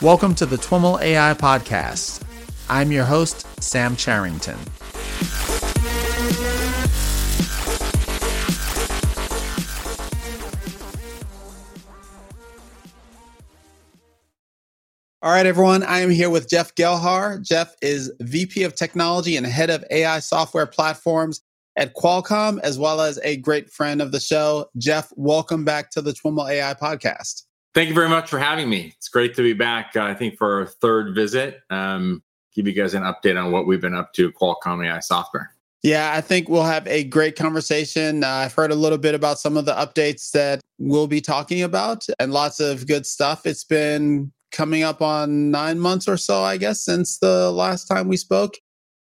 Welcome to the TWIML AI Podcast. I'm your host, Sam Charrington. All right, everyone. I am here with Jeff Gehlhaar. Jeff is VP of Technology and Head of AI Software Platforms at Qualcomm, as well as a great friend of the show. Jeff, welcome back to the TWIML AI Podcast. Thank you very much for having me. It's great to be back, uh, I think, for our third visit. Um, give you guys an update on what we've been up to Qualcomm AI software. Yeah, I think we'll have a great conversation. Uh, I've heard a little bit about some of the updates that we'll be talking about and lots of good stuff. It's been coming up on nine months or so, I guess, since the last time we spoke.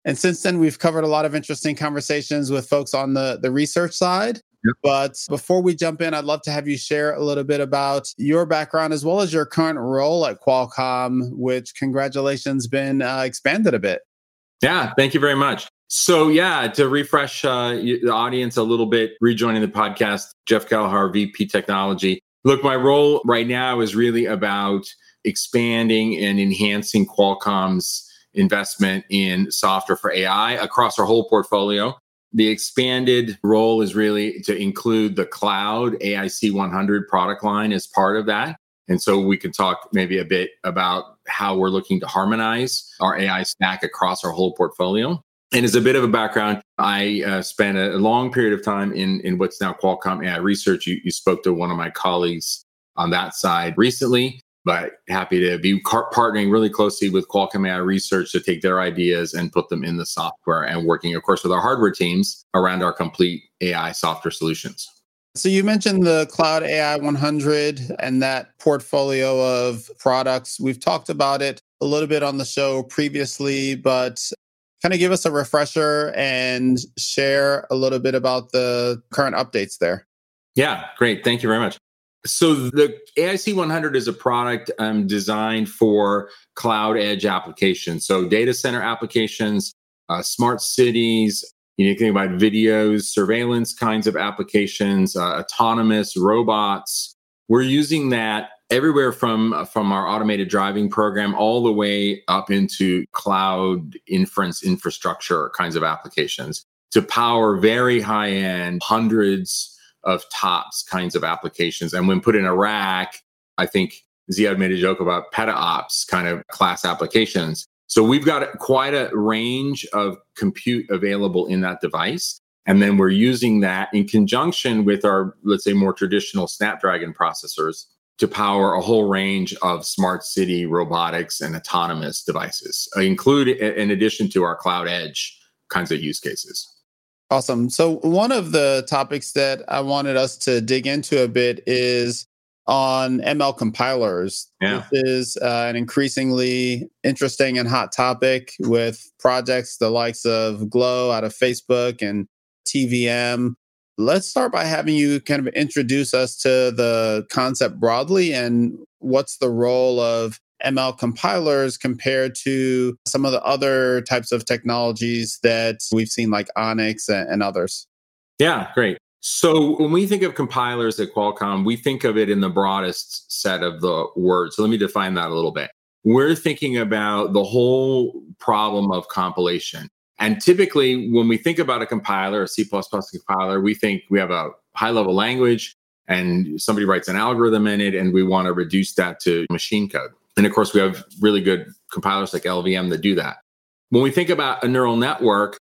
And since then, we've covered a lot of interesting conversations with folks on the, the research side. But before we jump in, I'd love to have you share a little bit about your background as well as your current role at Qualcomm, which congratulations been uh, expanded a bit. Yeah, thank you very much. So, yeah, to refresh uh, the audience a little bit, rejoining the podcast, Jeff Gehlhaar, VP Technology. Look, my role right now is really about expanding and enhancing Qualcomm's investment in software for AI across our whole portfolio. The expanded role is really to include the cloud AIC 100 product line as part of that. And so we can talk maybe a bit about how we're looking to harmonize our AI stack across our whole portfolio. And as a bit of a background, I uh, spent a long period of time in, in what's now Qualcomm AI research. You, you spoke to one of my colleagues on that side recently but happy to be partnering really closely with Qualcomm AI Research to take their ideas and put them in the software and working, of course, with our hardware teams around our complete AI software solutions. So you mentioned the Cloud AI 100 and that portfolio of products. We've talked about it a little bit on the show previously, but kind of give us a refresher and share a little bit about the current updates there. Yeah, great. Thank you very much. So the AIC 100 is a product um, designed for cloud edge applications. So data center applications, uh, smart cities, you know, think about videos, surveillance kinds of applications, uh, autonomous robots. We're using that everywhere from from our automated driving program all the way up into cloud inference infrastructure kinds of applications to power very high end hundreds of tops kinds of applications. And when put in a rack, I think Ziad made a joke about petaops kind of class applications. So we've got quite a range of compute available in that device. And then we're using that in conjunction with our, let's say, more traditional Snapdragon processors to power a whole range of smart city robotics and autonomous devices, include in addition to our cloud edge kinds of use cases. Awesome. So, one of the topics that I wanted us to dig into a bit is on ML compilers. Yeah. This is uh, an increasingly interesting and hot topic with projects the likes of Glow out of Facebook and TVM. Let's start by having you kind of introduce us to the concept broadly and what's the role of ML compilers compared to some of the other types of technologies that we've seen, like ONNX and others? Yeah, great. So when we think of compilers at Qualcomm, we think of it in the broadest set of the words. So let me define that a little bit. We're thinking about the whole problem of compilation. And typically, when we think about a compiler, a C compiler, we think we have a high level language and somebody writes an algorithm in it, and we want to reduce that to machine code. And of course, we have really good compilers like LLVM that do that. When we think about a neural network,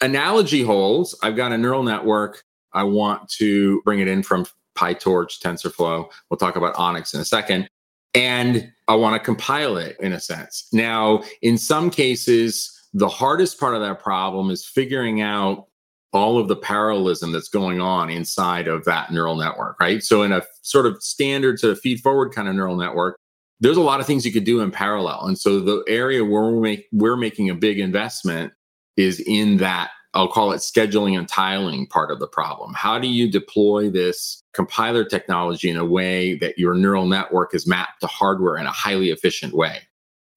analogy holds. I've got a neural network. I want to bring it in from PyTorch, TensorFlow. We'll talk about ONNX in a second. And I want to compile it in a sense. Now, in some cases, the hardest part of that problem is figuring out all of the parallelism that's going on inside of that neural network, right? So, in a sort of standard to feed forward kind of neural network, there's a lot of things you could do in parallel. And so the area where we're, make, we're making a big investment is in that, I'll call it scheduling and tiling part of the problem. How do you deploy this compiler technology in a way that your neural network is mapped to hardware in a highly efficient way?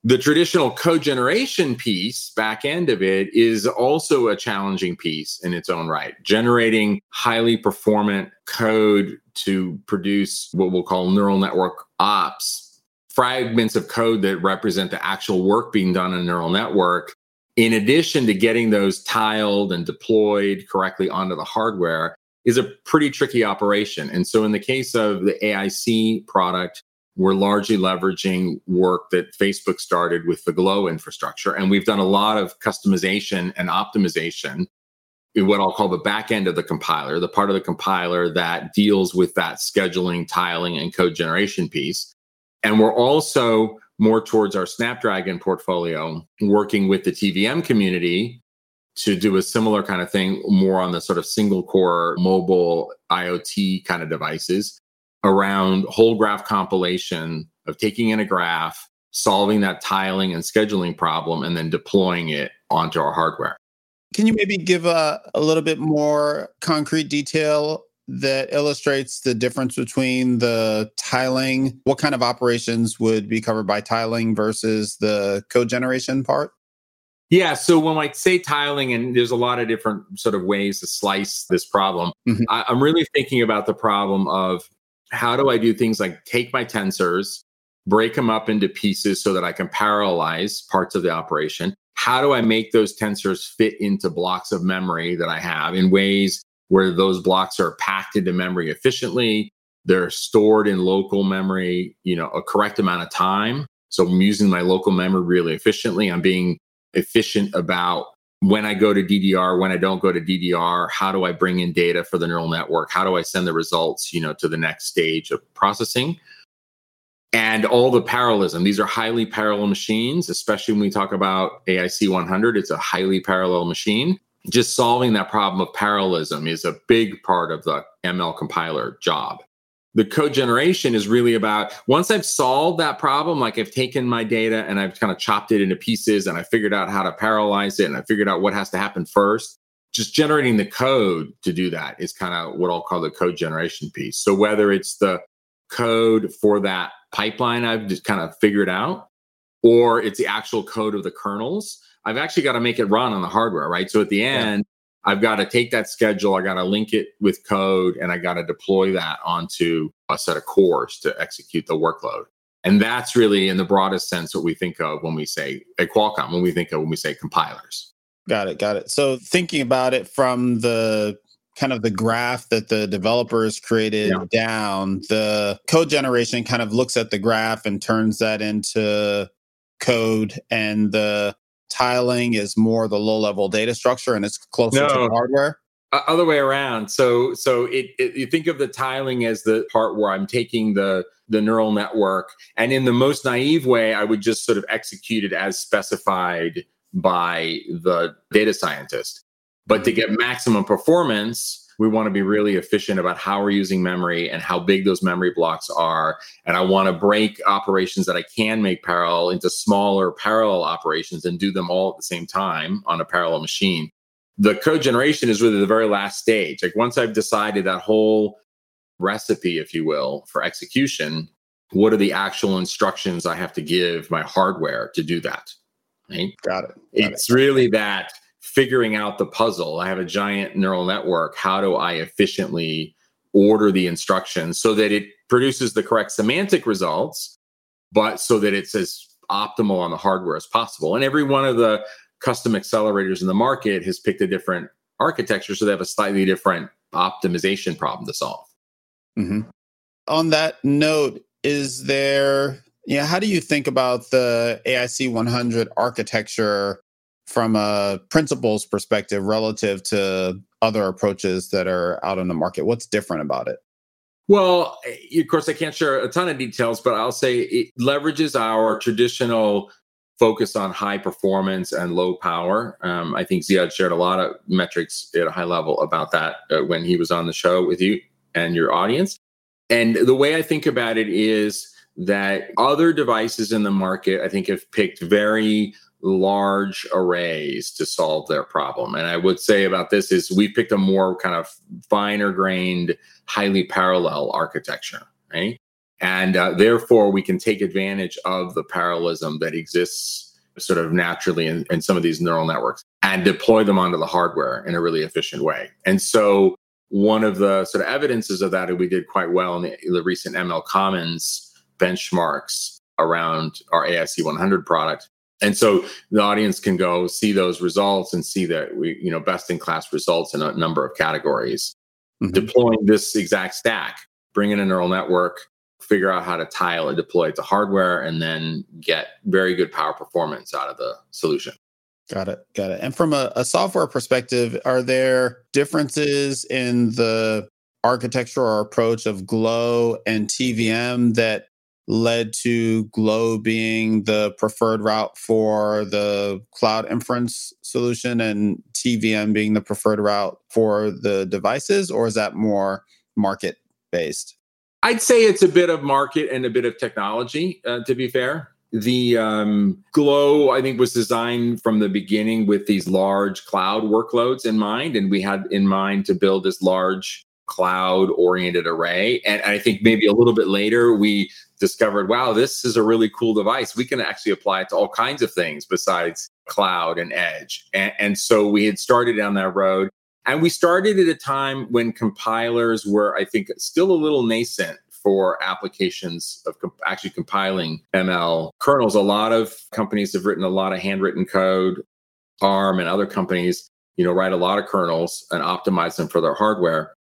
The traditional code generation piece, back end of it, is also a challenging piece in its own right. Generating highly performant code to produce what we'll call neural network ops fragments of code that represent the actual work being done in a neural network, in addition to getting those tiled and deployed correctly onto the hardware, is a pretty tricky operation. And so, in the case of the AIC product, we're largely leveraging work that Facebook started with the Glow infrastructure. And we've done a lot of customization and optimization in what I'll call the back end of the compiler, the part of the compiler that deals with that scheduling, tiling, and code generation piece. And we're also more towards our Snapdragon portfolio, working with the TVM community to do a similar kind of thing, more on the sort of single core mobile IoT kind of devices around whole graph compilation of taking in a graph, solving that tiling and scheduling problem, and then deploying it onto our hardware. Can you maybe give a, a little bit more concrete detail that illustrates the difference between the tiling? What kind of operations would be covered by tiling versus the code generation part? Yeah. So when I say tiling, and there's a lot of different sort of ways to slice this problem, mm-hmm. I, I'm really thinking about the problem of how do I do things like take my tensors, break them up into pieces so that I can parallelize parts of the operation? How do I make those tensors fit into blocks of memory that I have in ways where those blocks are packed into memory efficiently? They're stored in local memory, you know, a correct amount of time. So I'm using my local memory really efficiently. I'm being efficient about when I go to DDR, when I don't go to DDR, how do I bring in data for the neural network? How do I send the results, you know, to the next stage of processing? And all the parallelism. These are highly parallel machines, especially when we talk about AIC 100. It's a highly parallel machine. Just solving that problem of parallelism is a big part of the ML compiler job the code generation is really about once I've solved that problem, like I've taken my data and I've kind of chopped it into pieces and I figured out how to parallelize it and I figured out what has to happen first. Just generating the code to do that is kind of what I'll call the code generation piece. So whether it's the code for that pipeline I've just kind of figured out, or it's the actual code of the kernels, I've actually got to make it run on the hardware, right? So at the end, I've got to take that schedule, I got to link it with code, and I got to deploy that onto a set of cores to execute the workload. And that's really, in the broadest sense, what we think of when we say a Qualcomm, when we think of when we say compilers. Got it. Got it. So thinking about it from the kind of the graph that the developers created yeah. down, the code generation kind of looks at the graph and turns that into code, and the tiling is more the low level data structure and it's closer no, to the hardware? Other way around. So so it, it, you think of the tiling as the part where I'm taking the the neural network and in the most naive way I would just sort of execute it as specified by the data scientist. But to hmm. get maximum performance, we want to be really efficient about how we're using memory and how big those memory blocks are. And I want to break operations that I can make parallel into smaller parallel operations and do them all at the same time on a parallel machine. The code generation is really the very last stage. Like once I've decided that whole recipe, if you will, for execution, what are the actual instructions I have to give my hardware to do that? Right? Got it. Got it's it. really that figuring out the puzzle. I have a giant neural network. How do I efficiently order the instructions so that it produces the correct semantic results, but so that it's as optimal on the hardware as possible? And every one of the custom accelerators in the market has picked a different architecture, so they have a slightly different optimization problem to solve. Mm-hmm. On that note, is there, yeah, how do you think about the AIC 100 architecture from a principles perspective relative to other approaches that are out on the market? What's different about it? Well, of course, I can't share a ton of details, but I'll say it leverages our traditional focus on high performance and low power. Um, I think Ziad shared a lot of metrics at a high level about that uh, when he was on the show with you and your audience. And the way I think about it is that other devices in the market, I think, have picked very large arrays to solve their problem. And I would say about this is we picked a more kind of finer grained, highly parallel architecture, right? And uh, therefore, we can take advantage of the parallelism that exists sort of naturally in, in some of these neural networks and deploy them onto the hardware in a really efficient way. And so, one of the sort of evidences of that, we did quite well in the, the recent ML Commons benchmarks around our AIC 100 product. And so the audience can go see those results and see that we, you know, best in class results in a number of categories. Mm-hmm. Deploying this exact stack, bring in a neural network, figure out how to tile and deploy it to hardware, and then get very good power performance out of the solution. Got it. Got it. And from a, a software perspective, are there differences in the architecture or approach of Glow and TVM that led to Glow being the preferred route for the cloud inference solution and TVM being the preferred route for the devices? Or is that more market based? I'd say it's a bit of market and a bit of technology, uh, to be fair. The um, Glow, I think, was designed from the beginning with these large cloud workloads in mind. And we had in mind to build this large cloud oriented array. And I think maybe a little bit later, we discovered, wow, this is a really cool device. We can actually apply it to all kinds of things besides cloud and edge. And, and so we had started down that road. And we started at a time when compilers were, I think, still a little nascent for applications of comp- actually compiling ML kernels. A lot of companies have written a lot of handwritten code. ARM and other companies, you know, write a lot of kernels and optimize them for their hardware.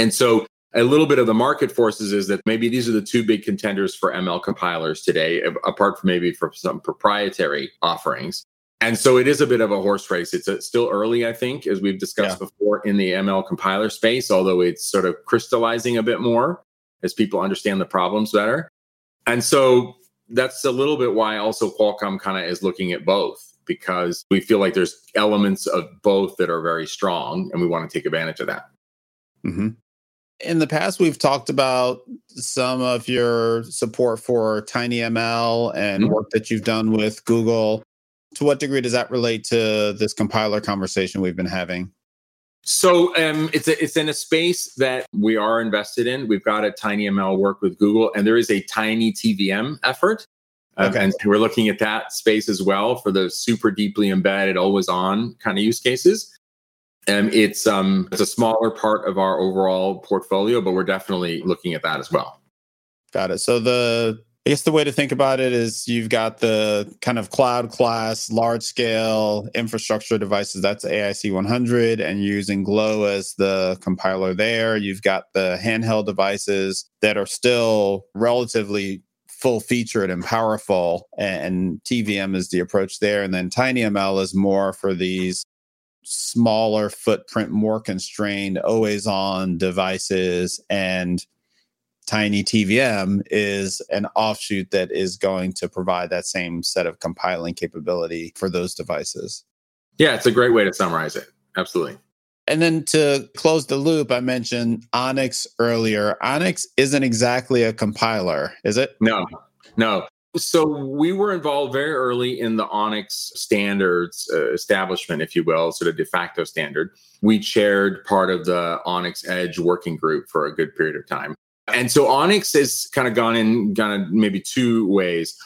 And so a little bit of the market forces is that maybe these are the two big contenders for ML compilers today, apart from maybe for some proprietary offerings. And so it is a bit of a horse race. It's a, still early, I think, as we've discussed yeah. before in the ML compiler space, although it's sort of crystallizing a bit more as people understand the problems better. And so that's a little bit why also Qualcomm kind of is looking at both because we feel like there's elements of both that are very strong and we want to take advantage of that. Mm-hmm. In the past, we've talked about some of your support for TinyML and mm-hmm. work that you've done with Google. To what degree does that relate to this compiler conversation we've been having? So um, it's a, it's in a space that we are invested in. We've got a TinyML work with Google, and there is a Tiny TVM effort, um, okay. and we're looking at that space as well for the super deeply embedded, always on kind of use cases. And it's um it's a smaller part of our overall portfolio, but we're definitely looking at that as well. Got it. So the I guess the way to think about it is you've got the kind of cloud class, large scale infrastructure devices. That's AIC 100, and you're using Glow as the compiler there. You've got the handheld devices that are still relatively full featured and powerful, and TVM is the approach there. And then TinyML is more for these smaller footprint, more constrained, always on devices. And Tiny TVM is an offshoot that is going to provide that same set of compiling capability for those devices. Yeah, it's a great way to summarize it. Absolutely. And then to close the loop, I mentioned ONNX earlier. ONNX isn't exactly a compiler, is it? No, no. So we were involved very early in the ONNX standards uh, establishment, if you will, sort of de facto standard. We chaired part of the ONNX Edge working group for a good period of time. And so ONNX has kind of gone in kind of maybe two ways.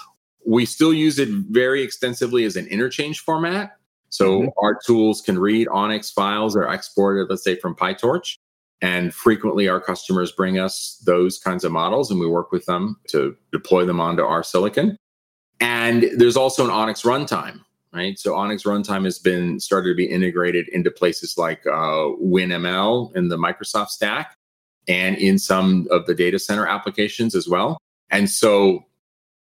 We still use it very extensively as an interchange format. So mm-hmm. our tools can read ONNX files that are exported, let's say from PyTorch. And frequently, our customers bring us those kinds of models, and we work with them to deploy them onto our silicon. And there's also an ONNX runtime, right? So ONNX runtime has been started to be integrated into places like uh, WinML in the Microsoft stack, and in some of the data center applications as well. And so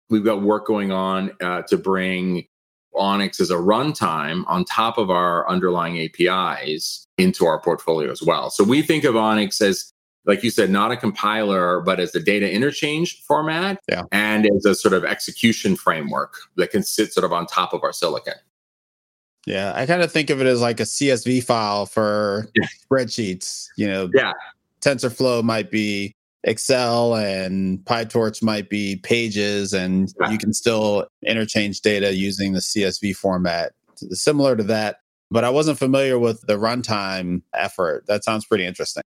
we've got work going on uh, to bring ONNX as a runtime on top of our underlying APIs into our portfolio as well. So we think of ONNX as, like you said, not a compiler, but as a data interchange format yeah. and as a sort of execution framework that can sit sort of on top of our silicon. Yeah, I kind of think of it as like a CSV file for yeah. spreadsheets, you know. Yeah. TensorFlow might be Excel and PyTorch might be pages, and you can still interchange data using the CSV format. Similar to that, but I wasn't familiar with the runtime effort. That sounds pretty interesting.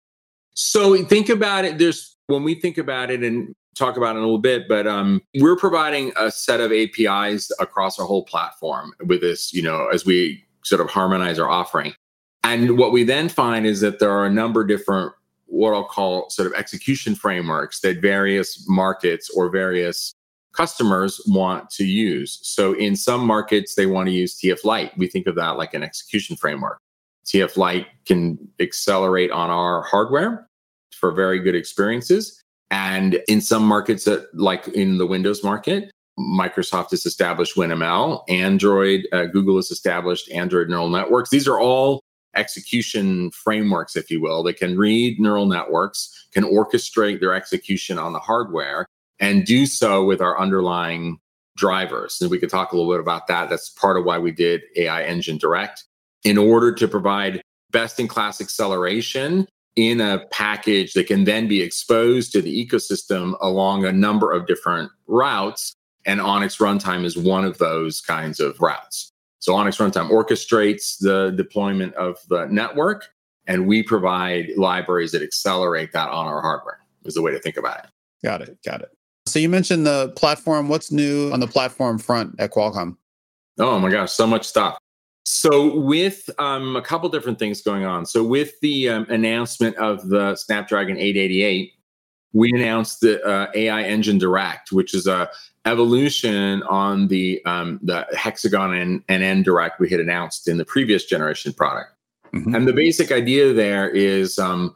So think about it. There's when we think about it and talk about it a little bit, but um, we're providing a set of APIs across our whole platform with this, you know, as we sort of harmonize our offering. And what we then find is that there are a number of different what I'll call sort of execution frameworks that various markets or various customers want to use. So in some markets, they want to use TF Lite. We think of that like an execution framework. TF Lite can accelerate on our hardware for very good experiences. And in some markets, that, like in the Windows market, Microsoft has established WinML, Android, uh, Google has established Android neural networks. These are all execution frameworks, if you will, that can read neural networks, can orchestrate their execution on the hardware, and do so with our underlying drivers. And we could talk a little bit about that. That's part of why we did AI Engine Direct in order to provide best in class acceleration in a package that can then be exposed to the ecosystem along a number of different routes. And ONNX Runtime is one of those kinds of routes. So ONNX Runtime orchestrates the deployment of the network, and we provide libraries that accelerate that on our hardware, is the way to think about it. Got it. Got it. So you mentioned the platform. What's new on the platform front at Qualcomm? Oh my gosh, so much stuff. So, with um, a couple different things going on. So, with the um, announcement of the Snapdragon 888, we announced the uh, AI Engine Direct, which is a evolution on the um, the Hexagon and, and N Direct we had announced in the previous generation product. Mm-hmm. And the basic idea there is um,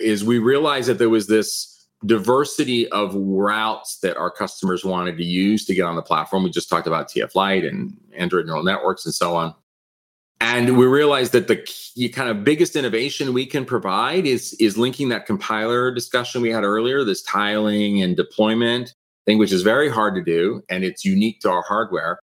is we realized that there was this diversity of routes that our customers wanted to use to get on the platform. We just talked about TF Lite and Android neural networks and so on. And we realized that the key, kind of biggest innovation we can provide is, is linking that compiler discussion we had earlier, this tiling and deployment thing, which is very hard to do and it's unique to our hardware,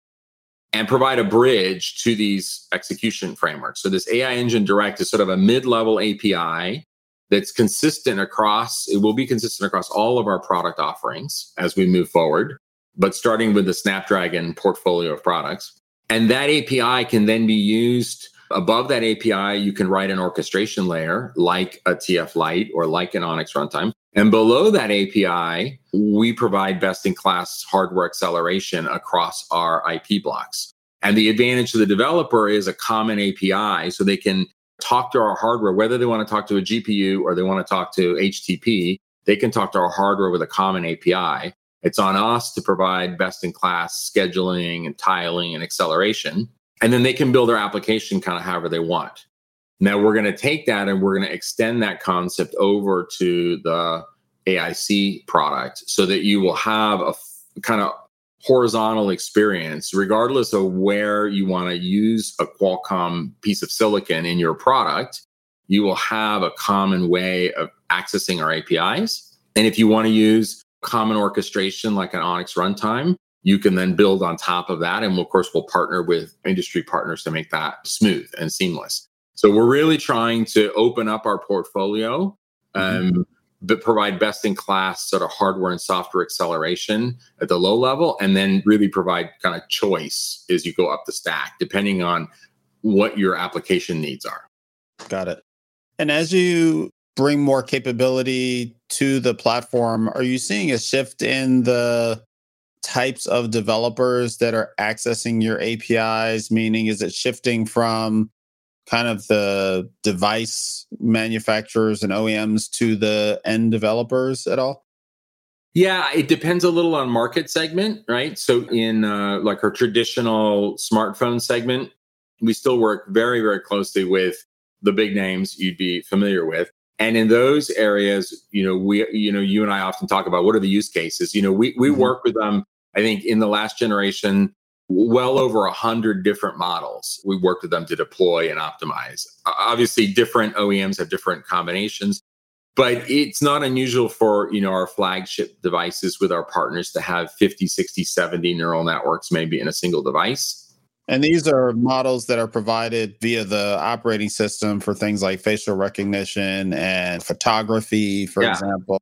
and provide a bridge to these execution frameworks. So this AI Engine Direct is sort of a mid-level API that's consistent across, it will be consistent across all of our product offerings as we move forward, but starting with the Snapdragon portfolio of products. And that API can then be used above that API. You can write an orchestration layer like a TF Lite or like an ONNX runtime. And below that API, we provide best in class hardware acceleration across our IP blocks. And the advantage to the developer is a common API so they can talk to our hardware, whether they want to talk to a GPU or they want to talk to HTP, they can talk to our hardware with a common API. It's on us to provide best in class scheduling and tiling and acceleration. And then they can build their application kind of however they want. Now we're going to take that and we're going to extend that concept over to the AIC product so that you will have a f- kind of horizontal experience, regardless of where you want to use a Qualcomm piece of silicon in your product, you will have a common way of accessing our APIs. And if you want to use common orchestration like an ONNX runtime, you can then build on top of that. And of course, we'll partner with industry partners to make that smooth and seamless. So we're really trying to open up our portfolio. Mm-hmm. Um, mm-hmm but provide best in class sort of hardware and software acceleration at the low level and then really provide kind of choice as you go up the stack depending on what your application needs are got it and as you bring more capability to the platform are you seeing a shift in the types of developers that are accessing your apis meaning is it shifting from kind of the device manufacturers and OEMs to the end developers at all? Yeah, it depends a little on market segment, right? So in uh, like our traditional smartphone segment, we still work very, very closely with the big names you'd be familiar with. And in those areas, you know, we, you know, you and I often talk about what are the use cases. You know, we we mm-hmm. work with them. I think in the last generation, well over a hundred different models we worked with them to deploy and optimize. Obviously, different OEMs have different combinations, but it's not unusual for you know our flagship devices with our partners to have 50, 60, 70 neural networks maybe in a single device. And these are models that are provided via the operating system for things like facial recognition and photography, for yeah. example.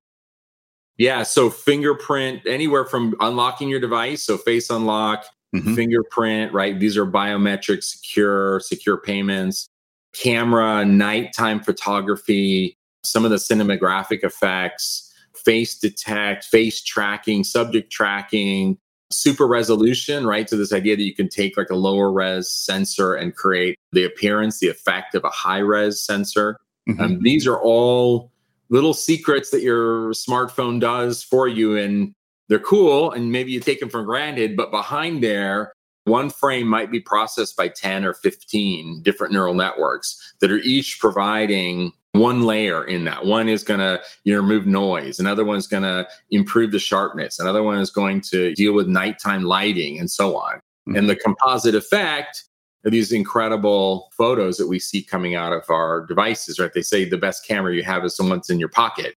Yeah, so fingerprint, anywhere from unlocking your device, so face unlock, mm-hmm. fingerprint, right? These are biometric, secure, secure payments, camera, nighttime photography, some of the cinematographic effects, face detect, face tracking, subject tracking, super resolution, right? So, this idea that you can take like a lower res sensor and create the appearance, the effect of a high res sensor. Mm-hmm. Um, these are all little secrets that your smartphone does for you. And they're cool and maybe you take them for granted, but behind there, one frame might be processed by 10 or 15 different neural networks that are each providing one layer in that. One is going to you know, remove noise. Another one is going to improve the sharpness. Another one is going to deal with nighttime lighting and so on. Mm-hmm. And the composite effect of these incredible photos that we see coming out of our devices, right? They say the best camera you have is someone's in your pocket.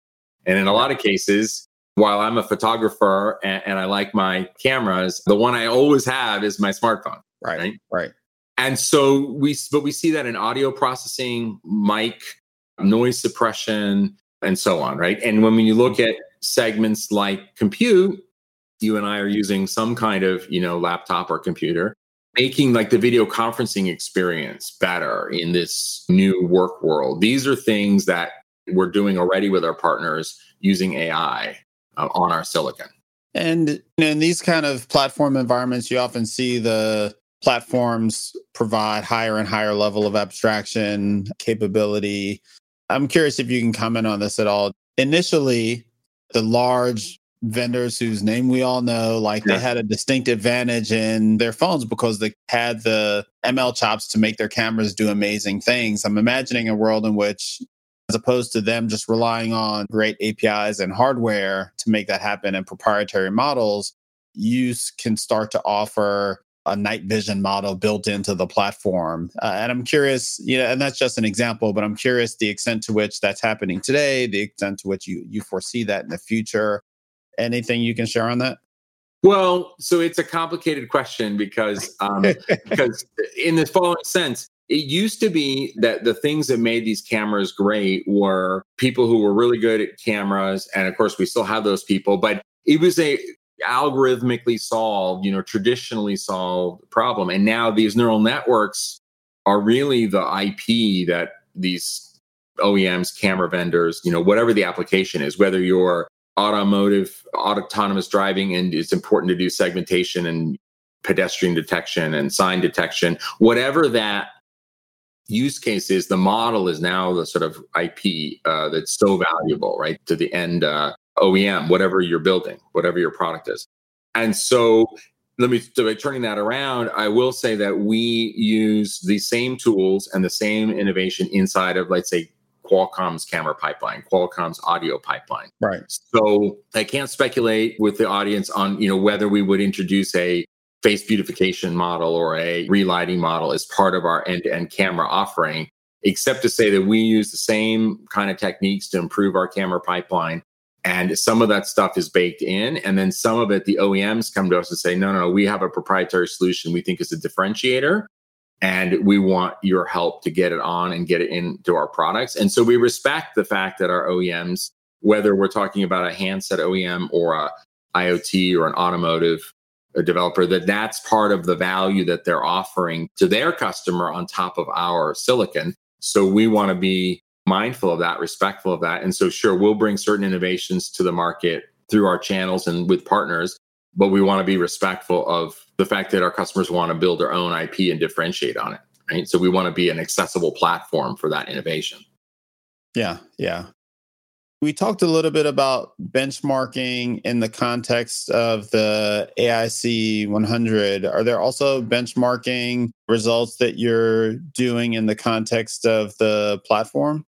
And in a lot of cases, while I'm a photographer and, and, I like my cameras, the one I always have is my smartphone. Right. Right. right. And so we, but we see that in audio processing, mic, noise suppression, and so on. Right. And when you look at segments like compute, you and I are using some kind of, you know, laptop or computer, making like the video conferencing experience better in this new work world. These are things that we're doing already with our partners using AI uh, on our silicon. And in these kind of platform environments, you often see the platforms provide higher and higher level of abstraction capability. I'm curious if you can comment on this at all. Initially, the large vendors whose name we all know, like yeah. they had a distinct advantage in their phones because they had the ML chops to make their cameras do amazing things. I'm imagining a world in which as opposed to them just relying on great APIs and hardware to make that happen and proprietary models, you can start to offer a night vision model built into the platform. Uh, and I'm curious, you know, and that's just an example, but I'm curious the extent to which that's happening today, the extent to which you you foresee that in the future. Anything you can share on that? Well, so it's a complicated question because um, because in the following sense, it used to be that the things that made these cameras great were people who were really good at cameras. And of course, we still have those people, but it was a algorithmically solved, you know, traditionally solved problem. And now these neural networks are really the IP that these OEMs, camera vendors, you know, whatever the application is, whether you're automotive, autonomous driving, and it's important to do segmentation and pedestrian detection and sign detection, whatever that use case is, the model is now the sort of IP uh, that's so valuable, right, to the end uh, OEM, whatever you're building, whatever your product is. And so, let me so by turning that around. I will say that we use the same tools and the same innovation inside of, let's say, Qualcomm's camera pipeline, Qualcomm's audio pipeline. Right. So I can't speculate with the audience on you know whether we would introduce a face beautification model or a relighting model as part of our end-to-end camera offering except to say that we use the same kind of techniques to improve our camera pipeline and some of that stuff is baked in. And then some of it the oems come to us and say no no no we have a proprietary solution we think is a differentiator. And we want your help to get it on and get it into our products. And so we respect the fact that our oems whether we're talking about a handset oem or a iot or an automotive a developer that that's part of the value that they're offering to their customer on top of our silicon. So we want to be mindful of that, respectful of that. And so, sure, we'll bring certain innovations to the market through our channels and with partners, but we want to be respectful of the fact that our customers want to build their own IP and differentiate on it. Right. So we want to be an accessible platform for that innovation. Yeah. Yeah. We talked a little bit about benchmarking in the context of the AIC 100. Are there also benchmarking results that you're doing in the context of the platform?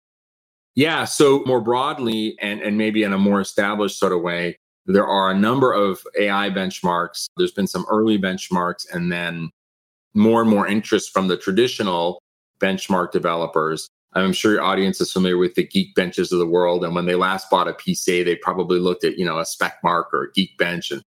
Yeah. So, more broadly, and, and maybe in a more established sort of way, there are a number of AI benchmarks. There's been some early benchmarks, and then more and more interest from the traditional benchmark developers I'm sure your audience is familiar with the Geekbenches of the world. And when they last bought a PC, they probably looked at, you know, a SpecMark or a Geekbench and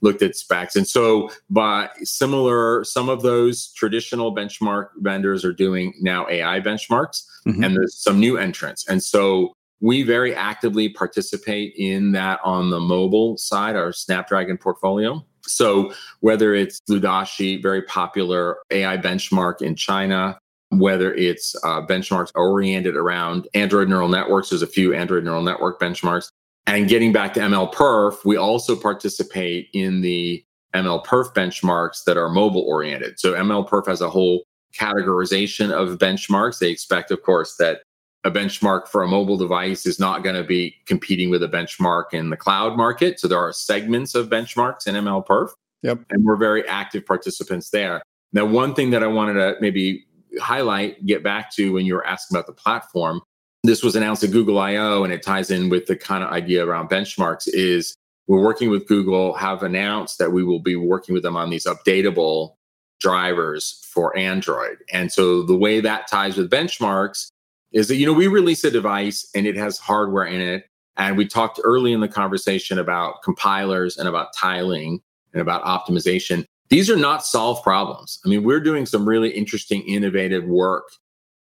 looked at specs. And so by similar, some of those traditional benchmark vendors are doing now AI benchmarks mm-hmm. and there's some new entrants. And so we very actively participate in that on the mobile side, our Snapdragon portfolio. So whether it's Ludashi, very popular AI benchmark in China, whether it's uh, benchmarks oriented around Android neural networks. There's a few Android neural network benchmarks. And getting back to ML Perf, we also participate in the ML Perf benchmarks that are mobile oriented. So ML Perf has a whole categorization of benchmarks. They expect, of course, that a benchmark for a mobile device is not going to be competing with a benchmark in the cloud market. So there are segments of benchmarks in ML Perf. Yep. And we're very active participants there. Now, one thing that I wanted to maybe highlight, get back to when you were asking about the platform, this was announced at Google I/O, and it ties in with the kind of idea around benchmarks. Is we're working with Google, have announced that we will be working with them on these updatable drivers for Android. And so the way that ties with benchmarks is that you know we release a device and it has hardware in it, and we talked early in the conversation about compilers and about tiling and about optimization. These are not solved problems. I mean, we're doing some really interesting, innovative work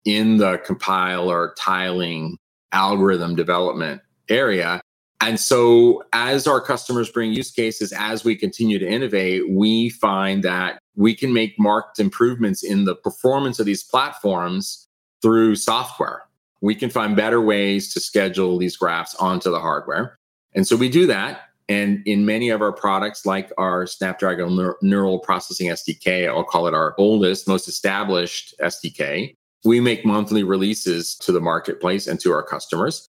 in the compiler tiling algorithm development area. And so, as our customers bring use cases, as we continue to innovate, we find that we can make marked improvements in the performance of these platforms through software. We can find better ways to schedule these graphs onto the hardware. And so, we do that. And in many of our products, like our Snapdragon Neural Processing SDK, I'll call it our oldest, most established SDK, we make monthly releases to the marketplace and to our customers.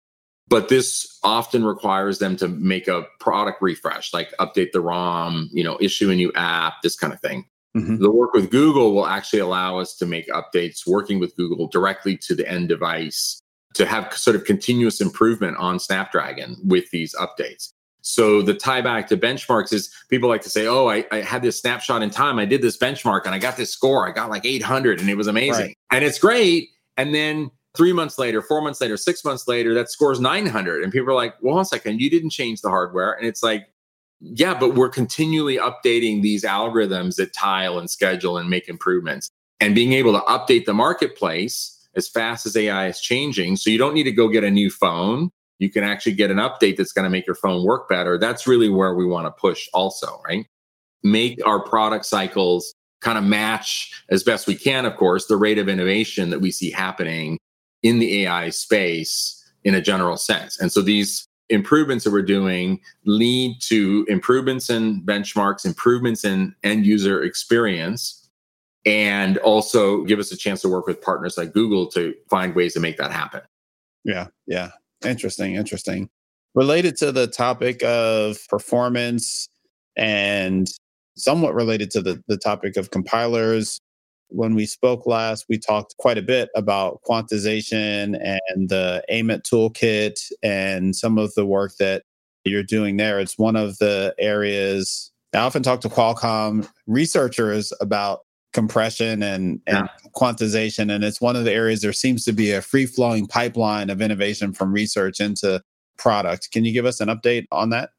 But this often requires them to make a product refresh, like update the ROM, you know, issue a new app, this kind of thing. Mm-hmm. The work with Google will actually allow us to make updates working with Google directly to the end device to have sort of continuous improvement on Snapdragon with these updates. So the tie back to benchmarks is people like to say, "Oh, I, I, had this snapshot in time. I did this benchmark and I got this score. I got like 800, and it was amazing, right. and it's great." And then three months later, four months later, six months later, that score is 900, and people are like, "Well, one second, you didn't change the hardware," and it's like, "Yeah, but we're continually updating these algorithms that tile and schedule and make improvements, and being able to update the marketplace." As fast as AI is changing. So you don't need to go get a new phone you can actually get an update that's going to make your phone work better. That's really where we want to push also, right? Make our product cycles kind of match as best we can, of course, the rate of innovation that we see happening in the AI space in a general sense. And so these improvements that we're doing lead to improvements in benchmarks, improvements in end user experience, and also give us a chance to work with partners like Google to find ways to make that happen. Yeah, yeah. Interesting, interesting. Related to the topic of performance and somewhat related to the, the topic of compilers, when we spoke last, we talked quite a bit about quantization and the AIMET toolkit and some of the work that you're doing there. It's one of the areas I often talk to Qualcomm researchers about compression and, and yeah. quantization. And it's one of the areas there seems to be a free flowing pipeline of innovation from research into product. Can you give us an update on that?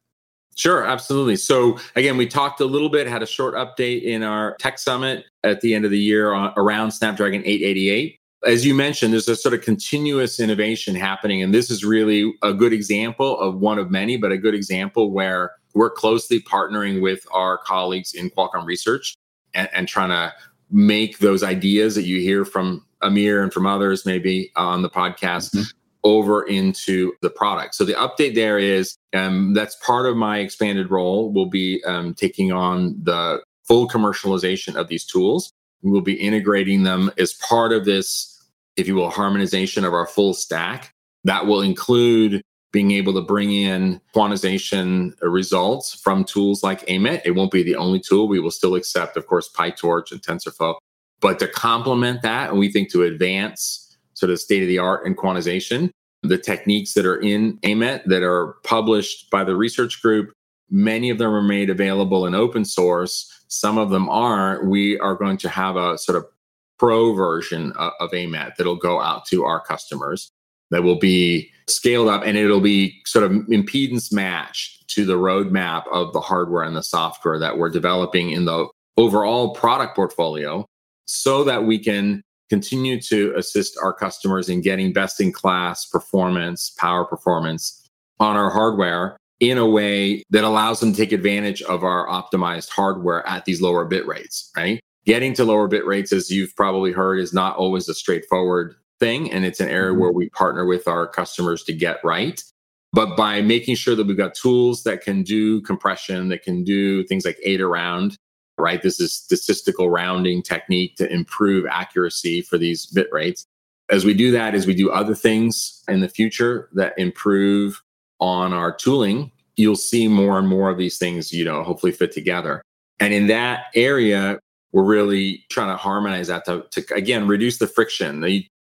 Sure, absolutely. So, again, we talked a little bit, had a short update in our tech summit at the end of the year on, around Snapdragon 888. As you mentioned, there's a sort of continuous innovation happening. And this is really a good example of one of many, but a good example where we're closely partnering with our colleagues in Qualcomm Research and, and trying to make those ideas that you hear from Amir and from others, maybe on the podcast, mm-hmm. over into the product. So the update there is um, that's part of my expanded role. Will be um, taking on the full commercialization of these tools. We'll be integrating them as part of this, if you will, harmonization of our full stack. That will include being able to bring in quantization results from tools like AIMET. It won't be the only tool. We will still accept, of course, PyTorch and TensorFlow. But to complement that, and we think to advance sort of state of the art in quantization, the techniques that are in AIMET that are published by the research group, many of them are made available in open source. Some of them aren't. We are going to have a sort of pro version of, of AIMET that'll go out to our customers that will be scaled up and it'll be sort of impedance matched to the roadmap of the hardware and the software that we're developing in the overall product portfolio so that we can continue to assist our customers in getting best in class performance, power performance on our hardware in a way that allows them to take advantage of our optimized hardware at these lower bit rates, right? Getting to lower bit rates, as you've probably heard, is not always a straightforward thing. And it's an area mm-hmm. where we partner with our customers to get right. But by making sure that we've got tools that can do compression, that can do things like AdaRound, right? This is statistical rounding technique to improve accuracy for these bit rates. As we do that, as we do other things in the future that improve on our tooling, you'll see more and more of these things, you know, hopefully fit together. And in that area, we're really trying to harmonize that to, to again reduce the friction.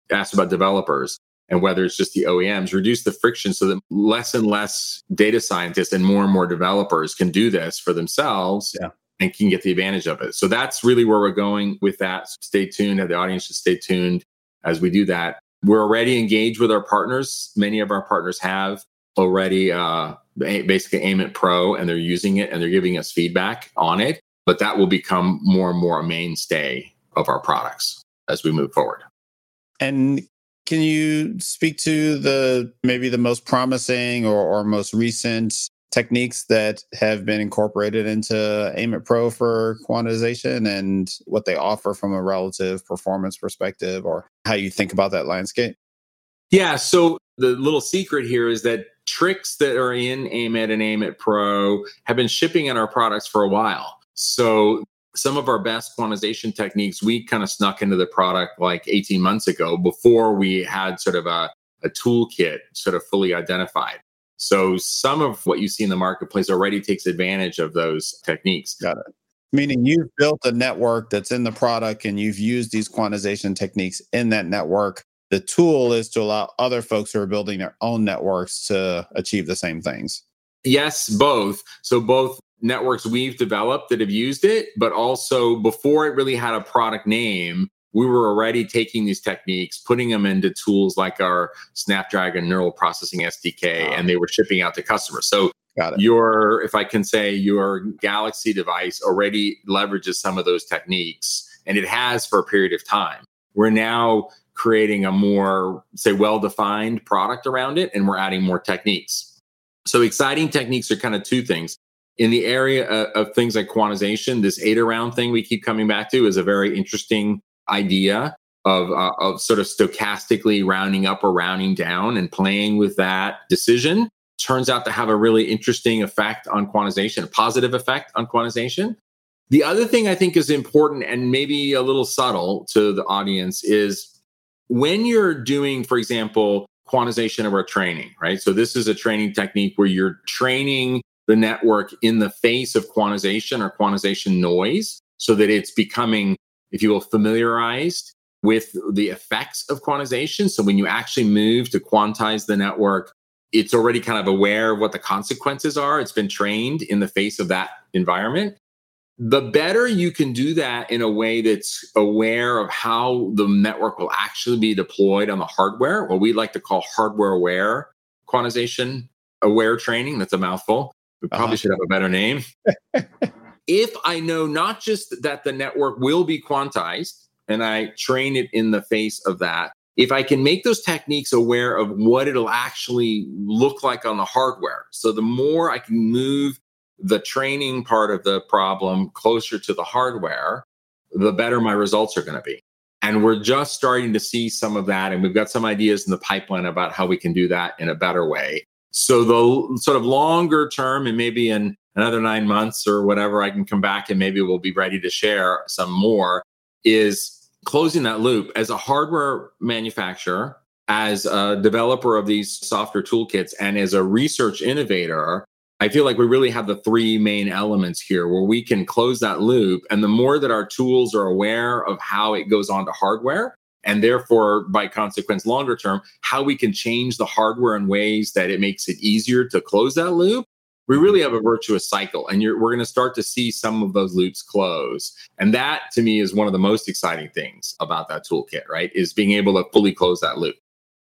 Asked about developers and whether it's just the OEMs, reduce the friction so that less and less data scientists and more and more developers can do this for themselves yeah. and can get the advantage of it. So that's really where we're going with that. So stay tuned. The audience should stay tuned as we do that. We're already engaged with our partners. Many of our partners have already uh, basically AIMET Pro and they're using it and they're giving us feedback on it. But that will become more and more a mainstay of our products as we move forward. And can you speak to the maybe the most promising or, or most recent techniques that have been incorporated into AIMET Pro for quantization and what they offer from a relative performance perspective or how you think about that landscape? Yeah. So the little secret here is that tricks that are in AIMET and AIMET Pro have been shipping in our products for a while. So some of our best quantization techniques we kind of snuck into the product like 18 months ago before we had sort of a, a toolkit sort of fully identified. So some of what you see in the marketplace already takes advantage of those techniques. Got it. Meaning you've built a network that's in the product and you've used these quantization techniques in that network. The tool is to allow other folks who are building their own networks to achieve the same things. Yes, both. So both networks we've developed that have used it, but also before it really had a product name, we were already taking these techniques, putting them into tools like our Snapdragon neural processing SDK, ah. and they were shipping out to customers. So your, if I can say, your Galaxy device already leverages some of those techniques, and it has for a period of time. We're now creating a more, say, well defined product around it, and we're adding more techniques. So exciting techniques are kind of two things in the area of, of, things like quantization, this AdaRound thing we keep coming back to is a very interesting idea of, uh, of sort of stochastically rounding up or rounding down and playing with that decision turns out to have a really interesting effect on quantization, a positive effect on quantization. The other thing I think is important and maybe a little subtle to the audience is when you're doing, for example, quantization aware training, right? So this is a training technique where you're training the network in the face of quantization or quantization noise so that it's becoming, if you will, familiarized with the effects of quantization. So when you actually move to quantize the network, it's already kind of aware of what the consequences are. It's been trained in the face of that environment. The better you can do that in a way that's aware of how the network will actually be deployed on the hardware, what we like to call hardware aware quantization aware training. That's a mouthful. We probably uh-huh. should have a better name. if I know not just that the network will be quantized and I train it in the face of that, if I can make those techniques aware of what it'll actually look like on the hardware. So the more I can move the training part of the problem closer to the hardware, the better my results are going to be. And we're just starting to see some of that. And we've got some ideas in the pipeline about how we can do that in a better way. So the sort of longer term, and maybe in another nine months or whatever, I can come back and maybe we'll be ready to share some more. Is closing that loop as a hardware manufacturer, as a developer of these software toolkits, and as a research innovator. I feel like we really have the three main elements here where we can close that loop. And the more that our tools are aware of how it goes on to hardware, and therefore by consequence longer term how we can change the hardware in ways that it makes it easier to close that loop we mm-hmm. really have a virtuous cycle and we're going to start to see some of those loops close. And that to me is one of the most exciting things about that toolkit right is being able to fully close that loop.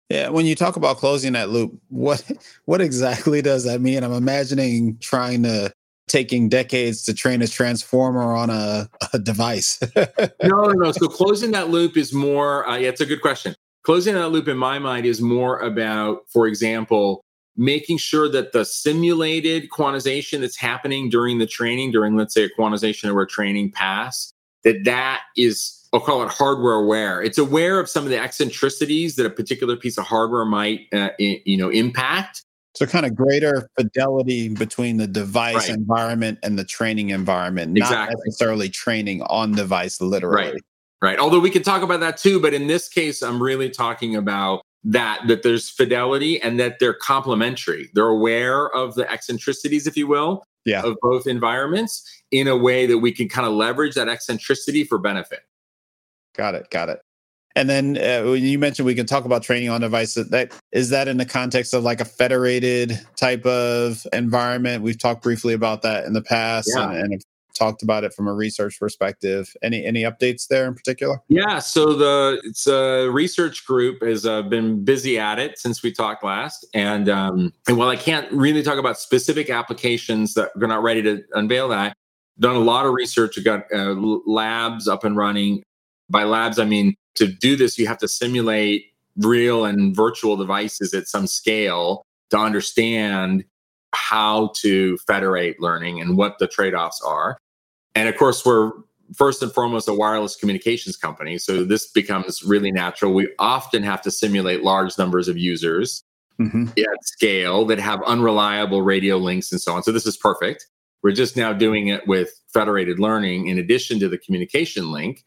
Yeah when you talk about closing that loop what what exactly does that mean? I'm imagining trying to taking decades to train a transformer on a, a device. no, no, no. So closing that loop is more, uh, yeah, it's a good question. Closing that loop in my mind is more about, for example, making sure that the simulated quantization that's happening during the training, during, let's say, a quantization aware training pass, that that is I'll call it hardware aware. It's aware of some of the eccentricities that a particular piece of hardware might, uh, you know, impact, so, kind of greater fidelity between the device right. environment and the training environment, not exactly. necessarily training on device literally. Right. right? Although we can talk about that too, but in this case, I'm really talking about that that there's fidelity and that they're complementary. They're aware of the eccentricities, if you will, yeah. of both environments in a way that we can kind of leverage that eccentricity for benefit. Got it. Got it. And then uh, when you mentioned we can talk about training on devices, that is that in the context of like a federated type of environment? We've talked briefly about that in the past, Yeah. and, and talked about it from a research perspective. Any any updates there in particular? Yeah, so the it's a research group has uh, been busy at it since we talked last, and um, and while I can't really talk about specific applications that we're not ready to unveil that, done a lot of research. We've got uh, labs up and running. By labs, I mean to do this, you have to simulate real and virtual devices at some scale to understand how to federate learning and what the trade-offs are. And of course, we're first and foremost a wireless communications company. So this becomes really natural. We often have to simulate large numbers of users Mm-hmm. at scale that have unreliable radio links and so on. So this is perfect. We're just now doing it with federated learning in addition to the communication link.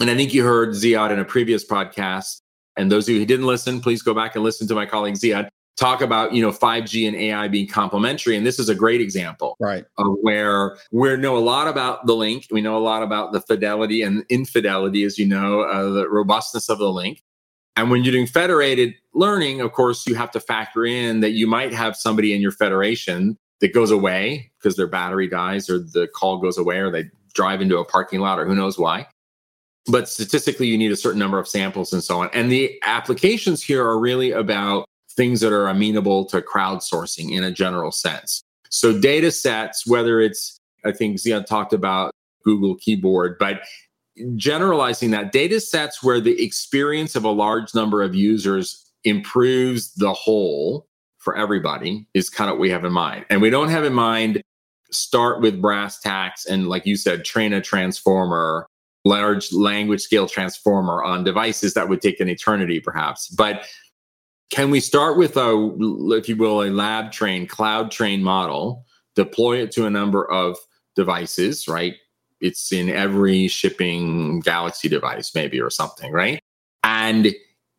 And I think you heard Ziad in a previous podcast. And those of you who didn't listen, please go back and listen to my colleague Ziad talk about, you know, 5G and AI being complementary. And this is a great example Right. of where we know a lot about the link. We know a lot about the fidelity and infidelity, as you know, uh, the robustness of the link. And when you're doing federated learning, of course, you have to factor in that you might have somebody in your federation that goes away because their battery dies or the call goes away or they drive into a parking lot or who knows why. But statistically, you need a certain number of samples and so on. And the applications here are really about things that are amenable to crowdsourcing in a general sense. So data sets, whether it's, I think Ziad talked about Google Keyboard, but generalizing that data sets where the experience of a large number of users improves the whole for everybody is kind of what we have in mind. And we don't have in mind start with brass tacks and like you said, train a transformer, large language scale transformer on devices that would take an eternity perhaps. But can we start with a, if you will, a lab train cloud train model, deploy it to a number of devices, right? It's in every shipping Galaxy device, maybe, or something, right? And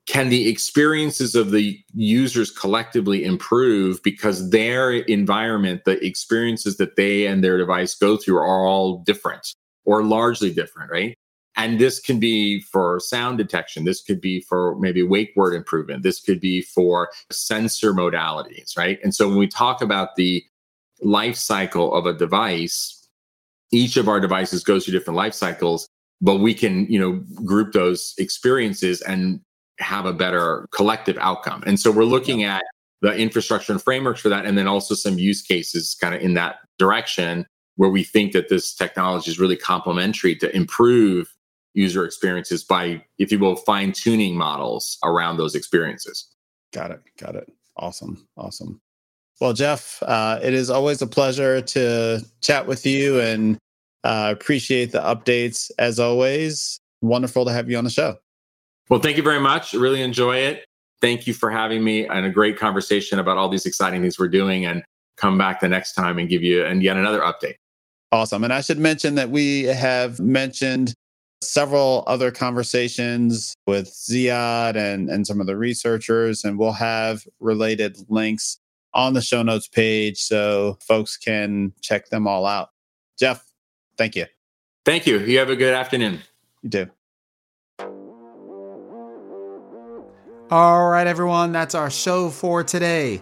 can the experiences of the users collectively improve because their environment, the experiences that they and their device go through are all different or largely different, right? And this can be for sound detection. This could be for maybe wake word improvement. This could be for sensor modalities, right? And so when we talk about the life cycle of a device, each of our devices goes through different life cycles, but we can, you know, group those experiences and have a better collective outcome. And so we're looking at the infrastructure and frameworks for that, and then also some use cases kind of in that direction where we think that this technology is really complementary to improve user experiences by, if you will, fine tuning models around those experiences. Got it. Got it. Awesome. Awesome. Well, Jeff, uh, it is always a pleasure to chat with you and uh, appreciate the updates as always. Wonderful to have you on the show. Well, thank you very much. Really enjoy it. Thank you for having me and a great conversation about all these exciting things we're doing and come back the next time and give you and yet another update. Awesome. And I should mention that we have mentioned several other conversations with Ziad and, and some of the researchers, and we'll have related links on the show notes page so folks can check them all out. Jeff, thank you. Thank you. You have a good afternoon. You do. All right, everyone, that's our show for today.